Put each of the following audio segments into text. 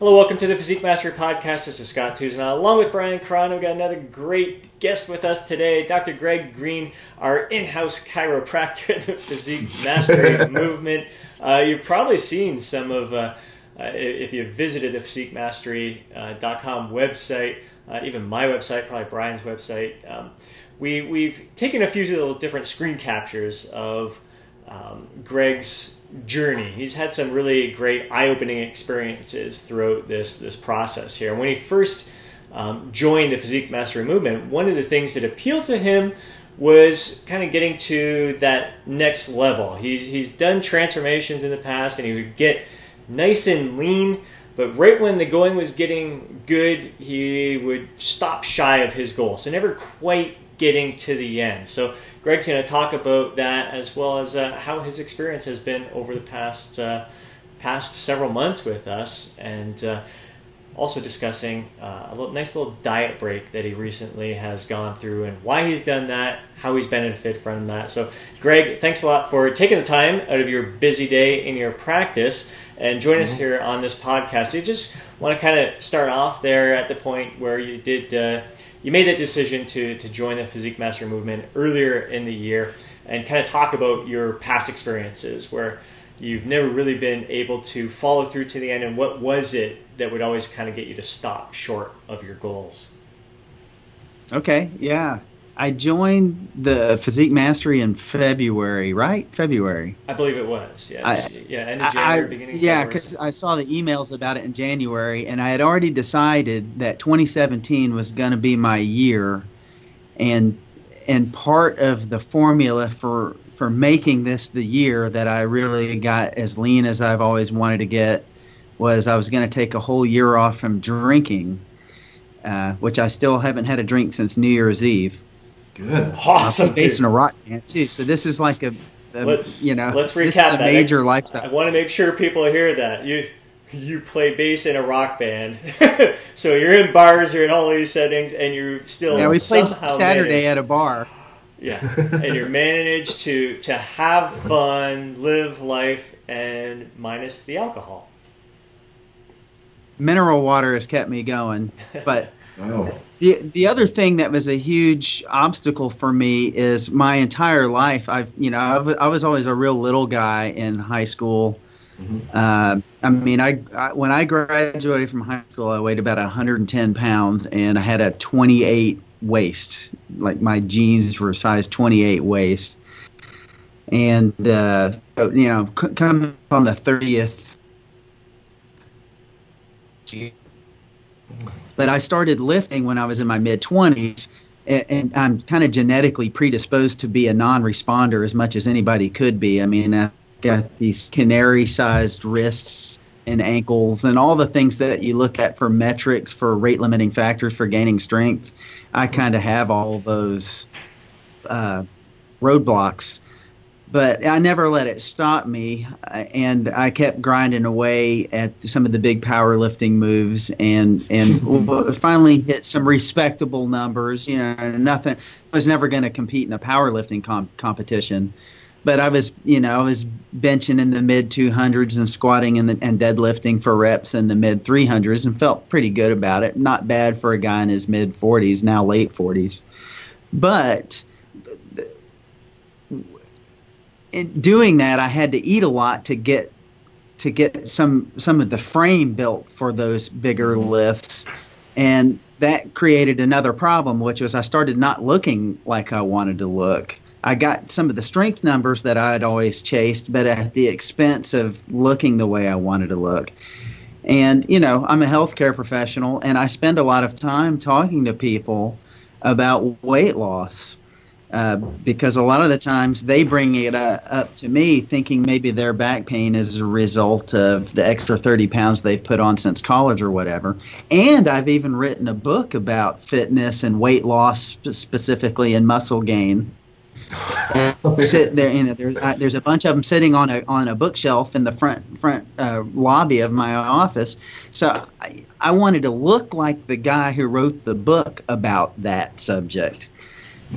Hello, welcome to the Physique Mastery Podcast. This is Scott Tuzman. Along with Brian Krahn, we've got another great guest with us today, Dr. Greg Green, our in-house chiropractor in the Physique Mastery movement. Uh, you've probably seen some of, uh, uh, if you've visited the PhysiqueMastery.com website, uh, even my website, probably Brian's website. Um, we, we've taken a few little different screen captures of um, Greg's journey. He's had some really great eye-opening experiences throughout this this process here. When he first um, joined the physique mastery movement, one of the things that appealed to him was kind of getting to that next level. He's he's done transformations in the past, and he would get nice and lean. But right when the going was getting good, he would stop shy of his goal. So never quite getting to the end. So Greg's going to talk about that as well as uh, how his experience has been over the past uh, past several months with us, and uh, also discussing uh, a little, nice little diet break that he recently has gone through and why he's done that, how he's benefited from that. So, Greg, thanks a lot for taking the time out of your busy day in your practice and join mm-hmm. us here on this podcast. You just want to kind of start off there at the point where you did uh, you made that decision to, to join the Physique Master movement earlier in the year and kind of talk about your past experiences where you've never really been able to follow through to the end and what was it that would always kind of get you to stop short of your goals? Okay, yeah. I joined the Physique Mastery in February, right? February. I believe it was. Yeah. I, yeah. End of January, I, beginning. Yeah, because I saw the emails about it in January, and I had already decided that 2017 was going to be my year, and and part of the formula for for making this the year that I really got as lean as I've always wanted to get was I was going to take a whole year off from drinking, uh, which I still haven't had a drink since New Year's Eve. Good. Awesome. Based in a rock band too. So this is like a, a Let, you know, let's recap a that. major I, lifestyle. I want to make sure people hear that you you play bass in a rock band. so you're in bars, you're in all these settings, and you're still yeah. We played Saturday managed, at a bar. Yeah, and you're managed to to have fun, live life, and minus the alcohol. Mineral water has kept me going, but. Oh the the other thing that was a huge obstacle for me is my entire life I've you know I've, I was always a real little guy in high school. Mm-hmm. Uh, I mean, I, I, when I graduated from high school, I weighed about 110 pounds, and I had a 28 waist. Like my jeans were size 28 waist, and uh, you know, c- come on the 30th but I started lifting when I was in my mid 20s, and, and, I'm kind of genetically predisposed to be a non responder as much as anybody could be. I mean, I've got these canary sized wrists and ankles and all the things that you look at for metrics for rate limiting factors for gaining strength. I kind of have all those uh, roadblocks but I never let it stop me, and I kept grinding away at some of the big powerlifting moves, and and finally hit some respectable numbers. You know, nothing. I was never going to compete in a powerlifting com- competition, but I was, you know, I was benching in the mid 200s and squatting in the, and deadlifting for reps in the mid 300s, and felt pretty good about it. Not bad for a guy in his mid 40s, now late 40s, but in doing that, I had to eat a lot to get to get some some of the frame built for those bigger mm-hmm. lifts, and that created another problem, which was I started not looking like I wanted to look. I got some of the strength numbers that I had always chased, but at the expense of looking the way I wanted to look. And you know, I'm a healthcare professional, and I spend a lot of time talking to people about weight loss uh, because a lot of the times they bring it uh, up to me thinking maybe their back pain is a result of the extra 30 pounds they've put on since college or whatever. And I've even written a book about fitness and weight loss, specifically in muscle gain. sit there, you know, there's, uh, there's a bunch of them sitting on a on a bookshelf in the front front uh, lobby of my office. So I, I wanted to look like the guy who wrote the book about that subject.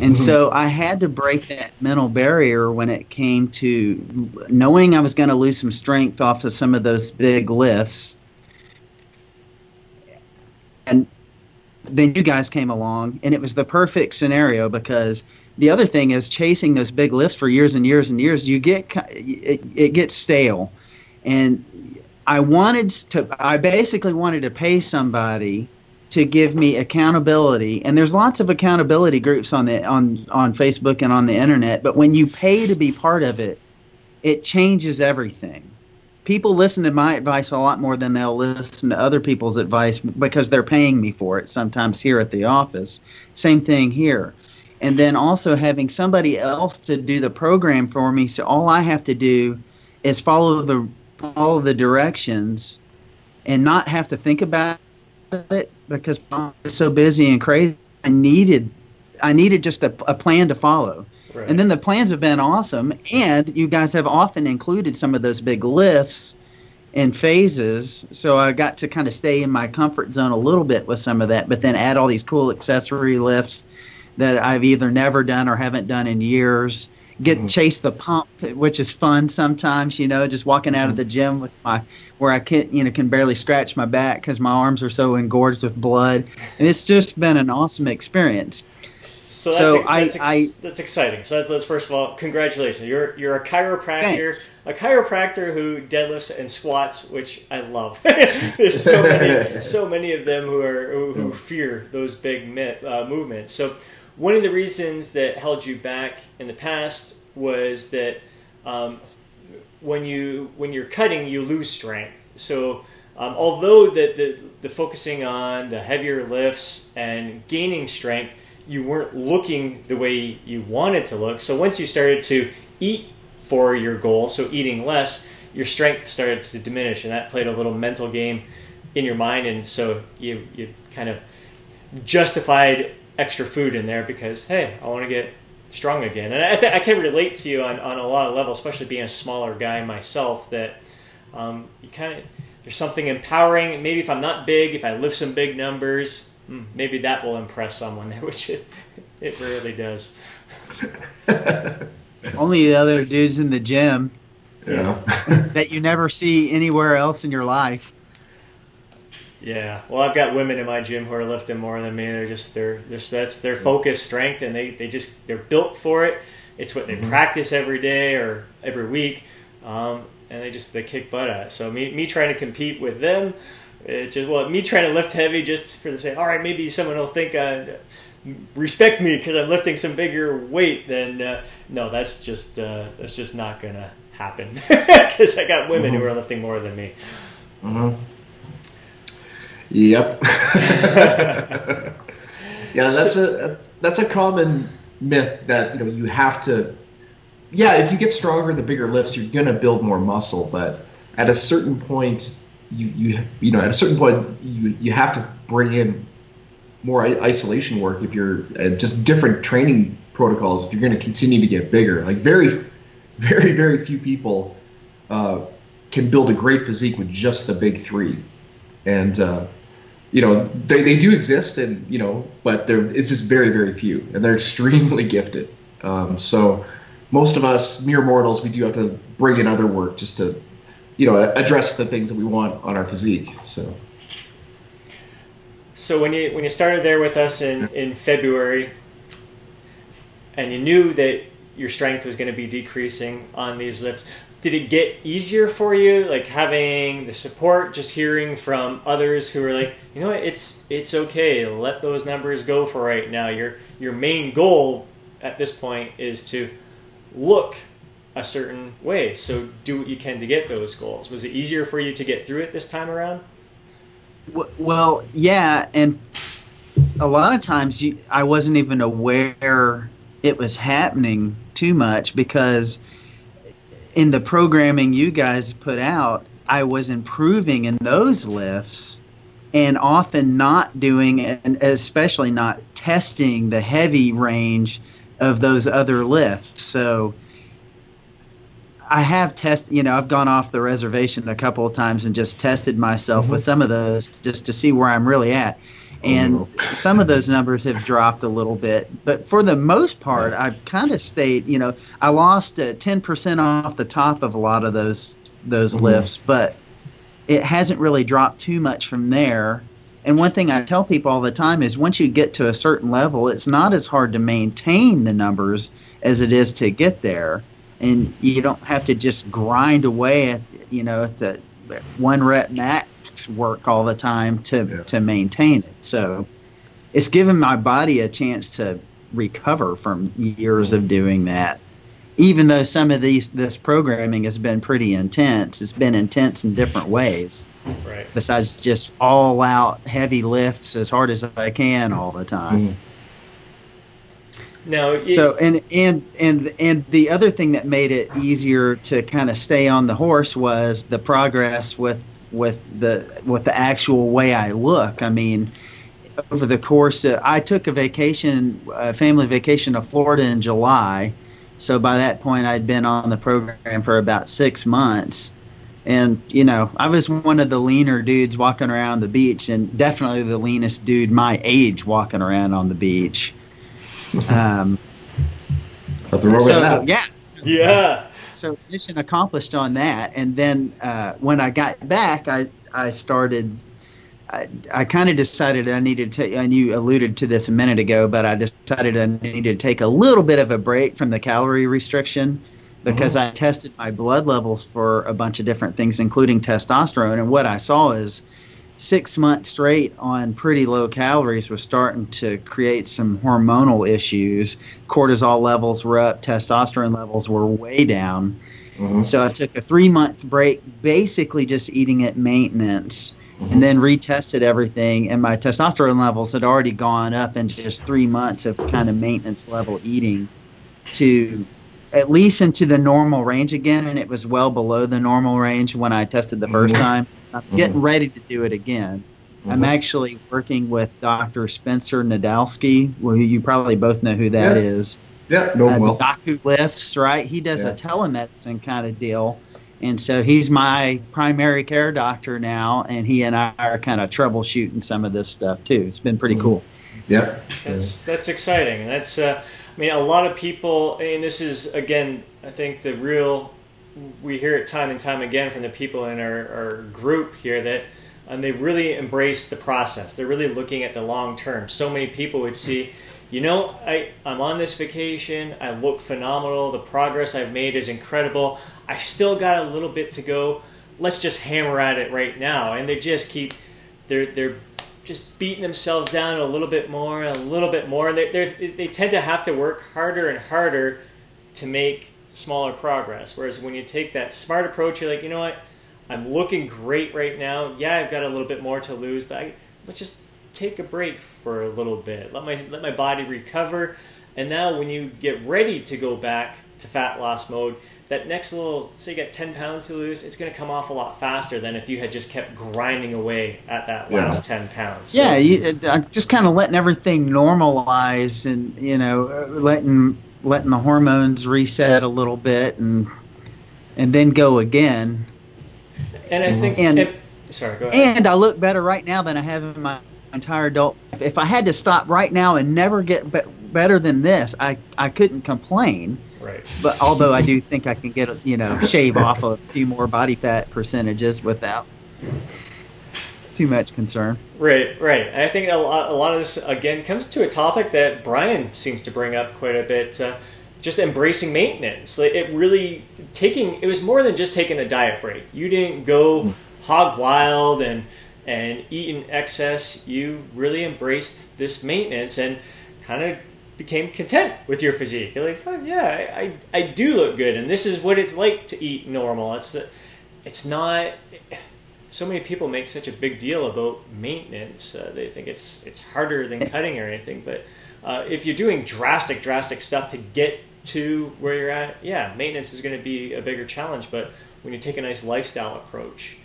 And mm-hmm. so I had to break that mental barrier when it came to knowing I was going to lose some strength off of some of those big lifts and then you guys came along, and it was the perfect scenario because the other thing is chasing those big lifts for years and years and years. You get it, it gets stale, and I wanted to. I basically wanted to pay somebody to give me accountability. And there's lots of accountability groups on the on on Facebook and on the internet but when you pay to be part of it it changes everything. People listen to my advice a lot more than they'll listen to other people's advice because they're paying me for it sometimes here at the office. Same thing here. And then also having somebody else to do the program for me. So all i have to do is follow the follow the directions and not have to think about it because I'm so busy and crazy. I needed I needed just a, a plan to follow. Right. And then the plans have been awesome. And you guys have often included some of those big lifts and phases. So I got to kind of stay in my comfort zone a little bit with some of that, but then add all these cool accessory lifts that I've either never done or haven't done in years get mm-hmm. chase the pump, which is fun sometimes. You know, just walking out of the gym with my where I can you know can barely scratch my back because my arms are so engorged with blood, and it's just been an awesome experience. So that's, so that's, I, I, that's exciting. So that's, that's, first of all, congratulations. You're you're a chiropractor, thanks. a chiropractor who deadlifts and squats, which I love. There's so many so many of them who are who, who fear those big uh, movements. So one of the reasons that held you back in the past was that um, when you when you're cutting, you lose strength. So um, although the, the the focusing on the heavier lifts and gaining strength, you weren't looking the way you wanted to look. So once you started to eat for your goal, so eating less, your strength started to diminish, and that played a little mental game in your mind, and so you you kind of justified extra food in there because hey, I want to get strong again. And I, th- I can relate to you on, on a lot of levels, especially being a smaller guy myself. That um, you kind of there's something empowering. Maybe if I'm not big, if I lift some big numbers, hmm, maybe that will impress someone there, which it it rarely does. Only the other dudes in the gym. Yeah. that you never see anywhere else in your life. Yeah, well, I've got women in my gym who are lifting more than me. They're just they're, they're that's their focus, strength, and they, they just they're built for it. It's what they mm-hmm. practice every day or every week, um, and they just they kick butt at it. So me me trying to compete with them, it just well me trying to lift heavy just for the sake. All right, maybe someone will think I respect me because I'm lifting some bigger weight. Then uh, no, that's just uh, that's just not gonna happen because I got women mm-hmm. who are lifting more than me. Mm-hmm. Yep. yeah, that's a that's a common myth that you know you have to. Yeah, if you get stronger, the bigger lifts, you're gonna build more muscle, but at a certain point, you you you know at a certain point you you have to bring in more isolation work if you're uh, just different training protocols if you're going to continue to get bigger. Like very, very, very few people uh, can build a great physique with just the big three, and uh, you know they, they do exist and you know but they're it's just very very few and they're extremely gifted. Um, so most of us mere mortals we do have to bring in other work just to you know address the things that we want on our physique so. So when you when you started there with us in in february and you knew that your strength was going to be decreasing on these lifts did it get easier for you like having the support just hearing from others who are like you know what? It's it's okay. Let those numbers go for right now. Your your main goal at this point is to look a certain way. So do what you can to get those goals. Was it easier for you to get through it this time around? Well yeah and a lot of times you, i wasn't even aware it was happening too much because in the programming you guys put out, I was improving in those lifts and often not doing and especially not testing the heavy range of those other lifts. So I have tested, you know, I've gone off the reservation a couple of times and just tested myself mm-hmm. with some of those just to see where I'm really at and mm-hmm. some of those numbers have dropped a little bit but for the most part i've kind of stayed you know i lost uh, 10% off the top of a lot of those those mm-hmm. lifts but it hasn't really dropped too much from there And one thing I tell people all the time is once you get to a certain level, it's not as hard to maintain the numbers as it is to get there. And you don't have to just grind away at you know at the one rep max work all the time to yeah. to maintain it. So it's given my body a chance to recover from years of doing that. Even though some of these this programming has been pretty intense, it's been intense in different ways. Right. Besides just all out heavy lifts as hard as I can all the time. Mm. No. so and and and and the other thing that made it easier to kind of stay on the horse was the progress with with the with the actual way I look. I mean, over the course, of, I took a vacation, a family vacation to Florida in July. So by that point, I'd been on the program for about six months. And, you know, I was one of the leaner dudes walking around the beach, and definitely the leanest dude my age walking around on the beach. Um, Nothing wrong so, with that. Yeah. Yeah. So mission accomplished on that. And then uh, when I got back, I, I started – I, I kind of decided I needed to, and you alluded to this a minute ago, but I decided I needed to take a little bit of a break from the calorie restriction because mm-hmm. I tested my blood levels for a bunch of different things, including testosterone. And what I saw is six months straight on pretty low calories was starting to create some hormonal issues. Cortisol levels were up, testosterone levels were way down. Mm-hmm. So I took a three month break, basically just eating at maintenance and then retested everything, and my testosterone levels had already gone up in just three months of kind of maintenance level eating to at least into the normal range again, and it was well below the normal range when I tested the 1st mm-hmm. time. I'm mm-hmm. getting ready to do it again. Mm-hmm. I'm actually working with Dr. Spencer Nadolsky, Well, you probably both know who that yeah. is. Yeah, no, uh, well. Doc who lifts, right? He does yeah. a telemedicine kind of deal and so he's my primary care doctor now, and he and I are kind of troubleshooting some of this stuff too. It's been pretty mm-hmm. cool. Yeah, that's that's exciting. That's uh, I mean, a lot of people, and this is again, I think the real we hear it time and time again from the people in our, our group here that and they really embrace the process. They're really looking at the long term. So many people would see, you know, I, I'm on this vacation, I look phenomenal, the progress I've made is incredible. I still got a little bit to go. Let's just hammer at it right now. And they just keep, they're, they're just beating themselves down a little bit more, a little bit more. They, they tend to have to work harder and harder to make smaller progress. Whereas when you take that smart approach, you're like, you know what? I'm looking great right now. Yeah, I've got a little bit more to lose, but I, let's just take a break for a little bit. Let my let my body recover. And now when you get ready to go back to fat loss mode, that next little, say you get 10 pounds to lose, it's going to come off a lot faster than if you had just kept grinding away at that last yeah. 10 pounds. So, yeah, you, uh, just kind of letting everything normalize and, you know, uh, letting letting the hormones reset a little bit and and then go again. And I think and, and sorry, go ahead. And I look better right now than I have in my entire adult. If I had to stop right now and never get be- better than this, I I couldn't complain. Right. But although I do think I can get you know shave off a few more body fat percentages without too much concern. Right, right. I think a lot, a lot of this again comes to a topic that Brian seems to bring up quite a bit. Uh, just embracing maintenance. Like it really taking. It was more than just taking a diet break. You didn't go mm. hog wild and and eat in excess. You really embraced this maintenance and kind of became content with your physique. You're like, oh, yeah, I, I, I, do look good, and this is what it's like to eat normal. It's it's not. So many people make such a big deal about maintenance. Uh, they think it's it's harder than cutting or anything. But uh, if you're doing drastic, drastic stuff to get to where you're at, yeah, maintenance is going to be a bigger challenge. But when you take a nice lifestyle approach.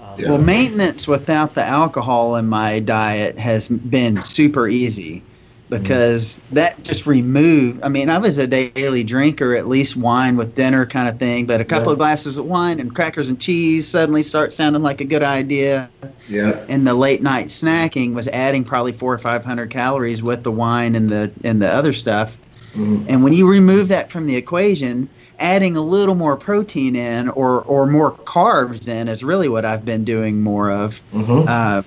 Um, well, maintenance without the alcohol in my diet has been super easy because mm-hmm. that just removed. I mean, I was a daily drinker, at least wine with dinner kind of thing, but a couple yeah. of glasses of wine and crackers and cheese suddenly start sounding like a good idea. Yeah. And the late night snacking was adding probably four or five hundred calories with the wine and the and the other stuff. Mm-hmm. And when you remove that from the equation, adding a little more protein in or or more carbs in is really what I've been doing more of. Mm-hmm. Uh,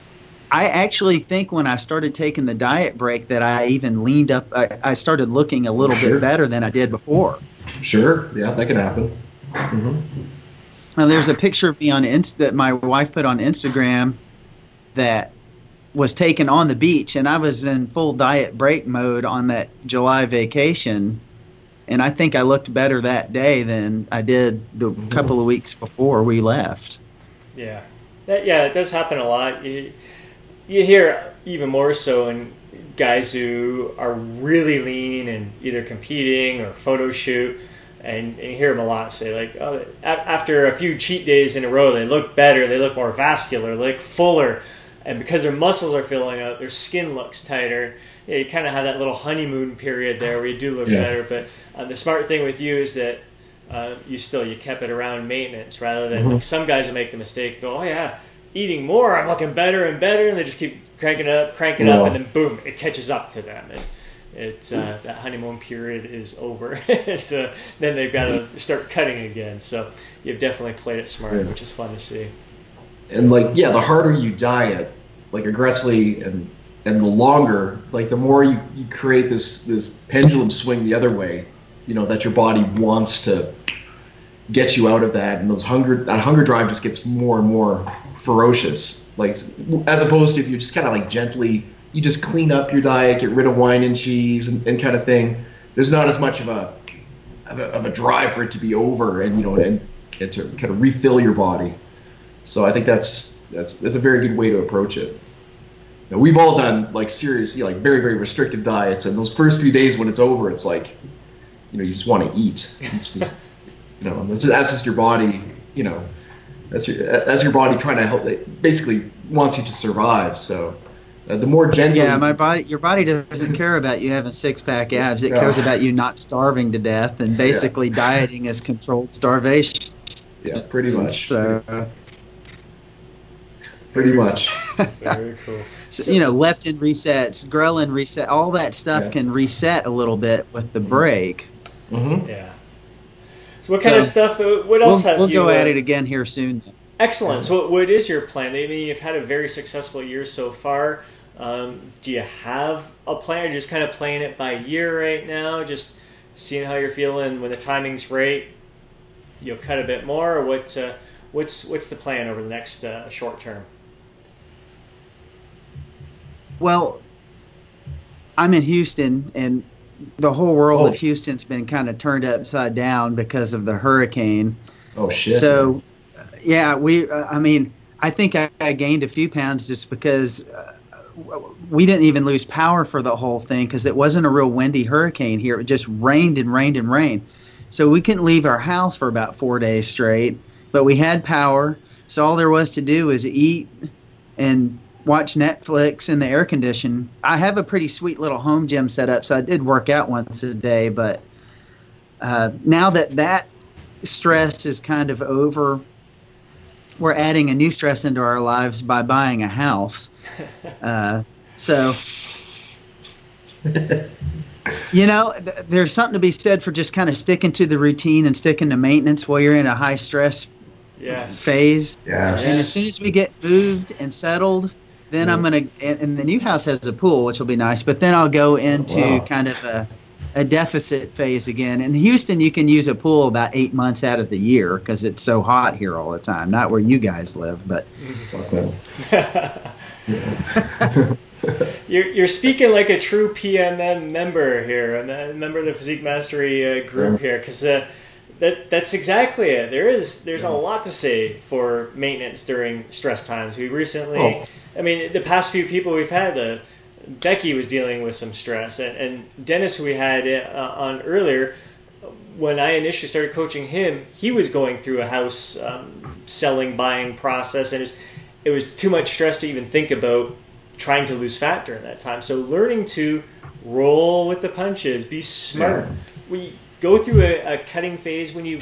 I actually think when I started taking the diet break that I even leaned up. I, I started looking a little Sure. bit better than I did before. Sure. Yeah, that can happen. hmm Now, there's a picture of me on Inst- that my wife put on Instagram that was taken on the beach, and I was in full diet break mode on that July vacation. And I think I looked better that day than I did the Mhm. couple of weeks before we left. Yeah, that, yeah, it does happen a lot. You, you hear even more so in guys who are really lean and either competing or photo shoot, and, and you hear them a lot say like, oh, after a few cheat days in a row, they look better, they look more vascular, they look fuller, and because their muscles are filling out, their skin looks tighter. Yeah, you kind of have that little honeymoon period there where you do look Yeah. better. But uh, the smart thing with you is that uh, you still you kept it around maintenance rather than Mhm. like some guys that make the mistake go, oh yeah, eating more, I'm looking better and better, and they just keep cranking it up, cranking it up, and then boom, it catches up to them, and it uh, that honeymoon period is over, and uh, then they've got to start cutting again. So you've definitely played it smart, Yeah. which is fun to see. And like, yeah, the harder you diet, like aggressively, and and the longer, like the more you, you create this this pendulum swing the other way, you know, that your body wants to get you out of that, and those hunger that hunger drive just gets more and more ferocious. Like as opposed to if you just kind of like gently, you just clean up your diet, get rid of wine and cheese and, and kind of thing. There's not as much of a of a, of a drive for it to be over, and you know, and, and to kind of refill your body. So I think that's that's that's a very good way to approach it. Now, we've all done like seriously like very very restrictive diets, and those first few days when it's over, it's like, you know, you just want to eat. It's just, you know, that's, that's just your body. You know, that's your that's your body trying to help. It basically wants you to survive. So uh, the more gentle. Yeah, my body, your body doesn't care about you having six pack abs. It No. cares about you not starving to death, and basically dieting is controlled starvation. yeah, pretty much. So, pretty much. Very cool. so, you know, leptin resets, ghrelin reset, all that stuff Yeah. can reset a little bit with the break. hmm Yeah. What kind of So, stuff? uh, What We'll, else have you? we'll go uh, at it again here soon. Excellent. So, what is your plan? I mean, you've had a very successful year so far. Um, do you have a plan, or just kind of playing it by year right now? Just seeing how you're feeling when the timing's right. You'll cut a bit more, or what? Uh, what's what's the plan over the next uh, short term? Well, I'm in Houston, and the whole world Oh. of Houston's been kind of turned upside down because of the hurricane. Oh shit. So, yeah, we. Uh, I mean, I think I, I gained a few pounds just because uh, we didn't even lose power for the whole thing because it wasn't a real windy hurricane here. It just rained and rained and rained. So we couldn't leave our house for about four days straight, but we had power. So all there was to do was eat and watch Netflix in the air condition. I have a pretty sweet little home gym set up, so I did work out once a day. But uh, now that that stress is kind of over, we're adding a new stress into our lives by buying a house. Uh, so, you know, th- there's something to be said for just kind of sticking to the routine and sticking to maintenance while you're in a high stress Yes. phase. yes. And as soon as we get moved and settled, then I'm gonna. And, and the new house has a pool, which will be nice. But then I'll go into Wow. kind of a, a deficit phase again. In Houston, you can use a pool about eight months out of the year because it's so hot here all the time. Not where you guys live, but Fuck. You're, you're speaking like a true PMM member here, a member of the Physique Mastery uh, group here, because uh, that that's exactly it. There is there's a lot to say for maintenance during stress times. We recently, Oh. I mean, the past few people we've had, the Becky was dealing with some stress, and, and Dennis, who we had uh, on earlier, when I initially started coaching him, he was going through a house um, selling, buying process, and it was, it was too much stress to even think about trying to lose fat during that time. So learning to roll with the punches, be smart. Yeah. We go through a, a cutting phase when you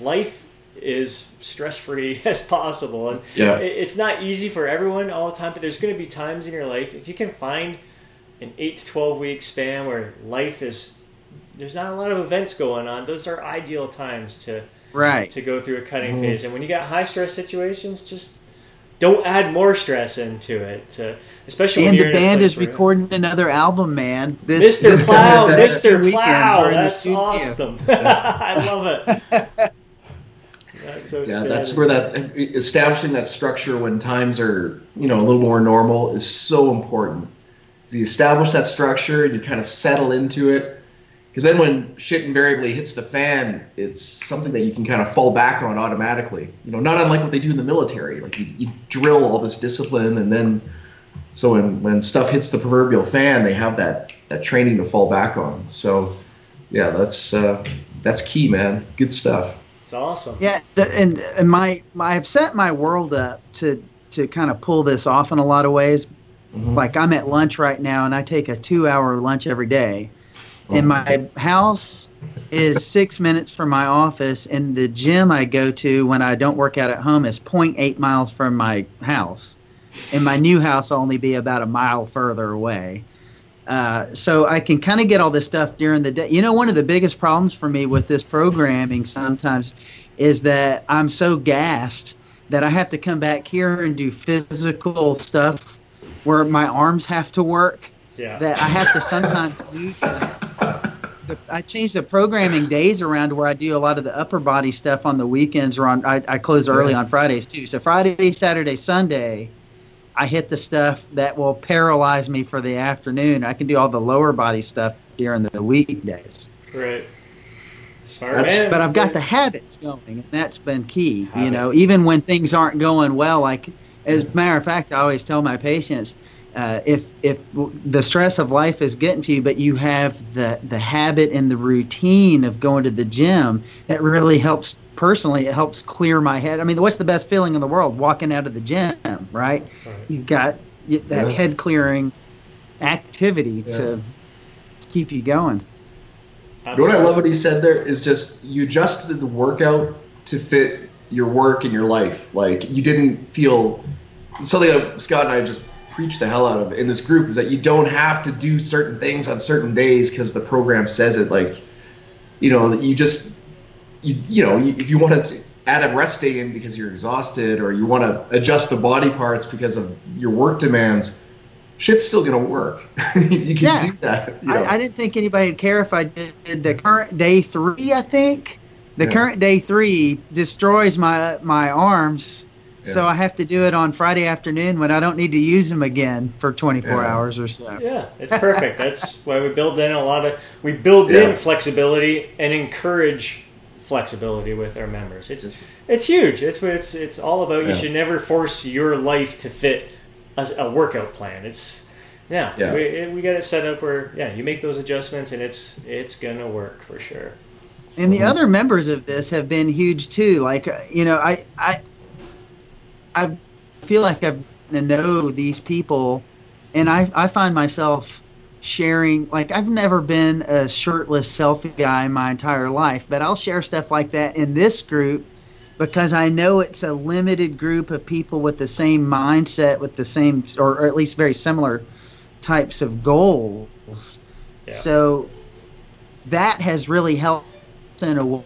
life is stress free as possible, and Yeah. it's not easy for everyone all the time. But there's going to be times in your life if you can find an eight to twelve week span where life is there's not a lot of events going on. Those are ideal times to right. to go through a cutting Mhm. phase. And when you got high stress situations, just don't add more stress into it. Uh, especially and when the band is recording another album, man. This, Mr. This Plow, Mr. Plow, that's awesome. I love it. So yeah, that's where that establishing that structure when times are you know a little more normal is so important. You establish that structure and you kind of settle into it, because then when shit invariably hits the fan, it's something that you can kind of fall back on automatically. You know, not unlike what they do in the military. Like you, you drill all this discipline, and then so when when stuff hits the proverbial fan, they have that that training to fall back on. So yeah, that's uh, that's key, man. Good stuff. Awesome. Yeah, the, and, and my, my I've set my world up to to kind of pull this off in a lot of ways. Mm-hmm. Like I'm at lunch right now, and I take a two hour lunch every day. Oh. And my house is six minutes from my office, and the gym I go to when I don't work out at home is 0.8 miles from my house. And my new house will only be about a mile further away. Uh, so I can kind of get all this stuff during the day. You know, one of the biggest problems for me with this programming sometimes is that I'm so gassed that I have to come back here and do physical stuff where my arms have to work. Yeah. That I have to sometimes use. The, I change the programming days around where I do a lot of the upper body stuff on the weekends or on I, I close early on Fridays too. So Friday, Saturday, Sunday I hit the stuff that will paralyze me for the afternoon. I can do all the lower body stuff during the weekdays. Right. Smart. But I've got the habits going, and that's been key. Habits. You know, even when things aren't going well, like as a matter of fact, I always tell my patients, uh, if if the stress of life is getting to you, but you have the the habit and the routine of going to the gym, that really helps personally, it helps clear my head. I mean, what's the best feeling in the world? Walking out of the gym, right? right. You've got that yeah. head clearing activity yeah. to keep you going. You know what I love what he said there is just you adjusted the workout to fit your work and your life. Like you didn't feel something that Scott and I just preach the hell out of in this group is that you don't have to do certain things on certain days because the program says it. Like, you know, you just you, you know, if you want to add a rest day in because you're exhausted or you want to adjust the body parts because of your work demands, shit's still going to work. you can yeah. do that. You know? I, I, didn't think anybody would care if I did the current day three, I think. The yeah. current day three destroys my my arms. Yeah. So I have to do it on Friday afternoon when I don't need to use them again for 24 hours or so. Yeah, it's perfect. That's why we build in a lot of we build in flexibility and encourage flexibility with our members. It's it's huge. It's it's it's all about. You yeah. should never force your life to fit a, a workout plan. It's yeah, yeah. we we got it set up where yeah, you make those adjustments and it's it's gonna work for sure. And the mm-hmm. other members of this have been huge too. Like uh, you know, I I I feel like I've to know these people, and I I find myself sharing like I've never been a shirtless selfie guy my entire life, but I'll share stuff like that in this group because I know it's a limited group of people with the same mindset, with the same or, at least very similar types of goals. Yeah. So that has really helped in a way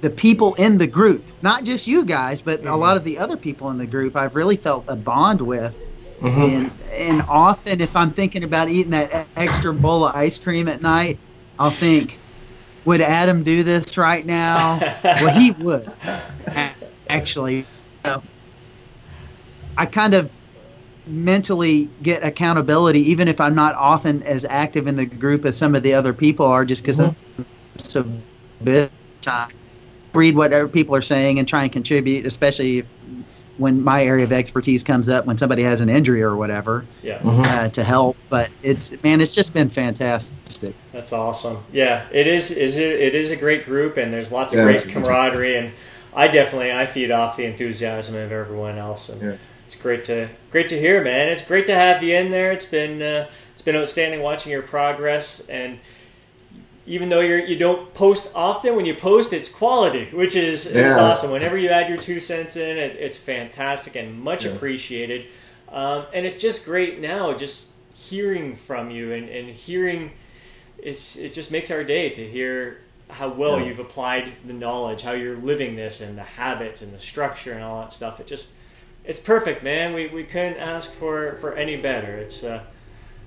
the people in the group, not just you guys, but mm-hmm. a lot of the other people in the group I've really felt a bond with Mm-hmm. And and often if I'm thinking about eating that extra bowl of ice cream at night, I'll think, would Adam do this right now? well, he would. Actually, I kind of mentally get accountability, even if I'm not often as active in the group as some of the other people are, just because mm-hmm. I'm so busy. Read what people are saying and try and contribute, especially if when my area of expertise comes up when somebody has an injury or whatever yeah. Mm-hmm. uh, to help but it's man it's just been fantastic that's awesome yeah it is is it, it is a great group and there's lots of yeah, great camaraderie and i definitely i feed off the enthusiasm of everyone else and yeah. it's great to great to hear man it's great to have you in there it's been uh, it's been outstanding watching your progress and even though you're you don't post often, when you post, it's quality, which is yeah. is awesome. Whenever you add your two cents in, it, it's fantastic and much yeah. appreciated. Um, and it's just great now, just hearing from you and, and hearing it's it just makes our day to hear how well yeah. you've applied the knowledge, how you're living this, and the habits and the structure and all that stuff. It just it's perfect, man. We, we couldn't ask for, for any better. It's uh,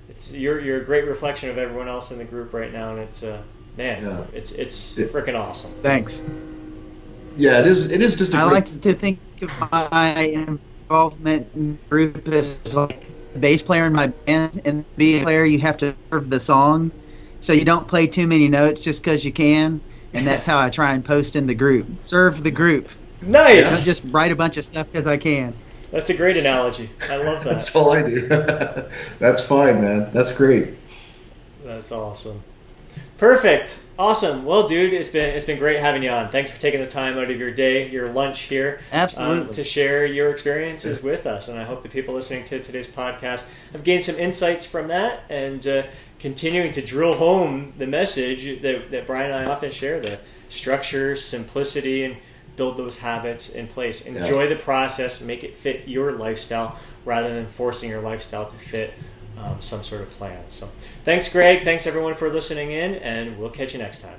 it's you're you're a great reflection of everyone else in the group right now, and it's uh, man, yeah. it's it's freaking awesome. Thanks. Yeah, it is. It is just. I great... like to think of my involvement in the group as like a bass player in my band, and be a player, you have to serve the song, so you don't play too many notes just because you can, and that's how I try and post in the group. Serve the group. Nice. I just write a bunch of stuff because I can. That's a great analogy. I love that. That's all I do. That's fine, man. That's great. That's awesome. Perfect. Awesome. Well, dude, it's been it's been great having you on. Thanks for taking the time out of your day, your lunch here, absolutely, um, to share your experiences with us. And I hope the people listening to today's podcast have gained some insights from that and uh, continuing to drill home the message that, that Brian and I often share: the structure, simplicity, and build those habits in place. Enjoy yeah. the process, make it fit your lifestyle rather than forcing your lifestyle to fit um, some sort of plan. So, thanks, Greg. Thanks, everyone, for listening in, and we'll catch you next time.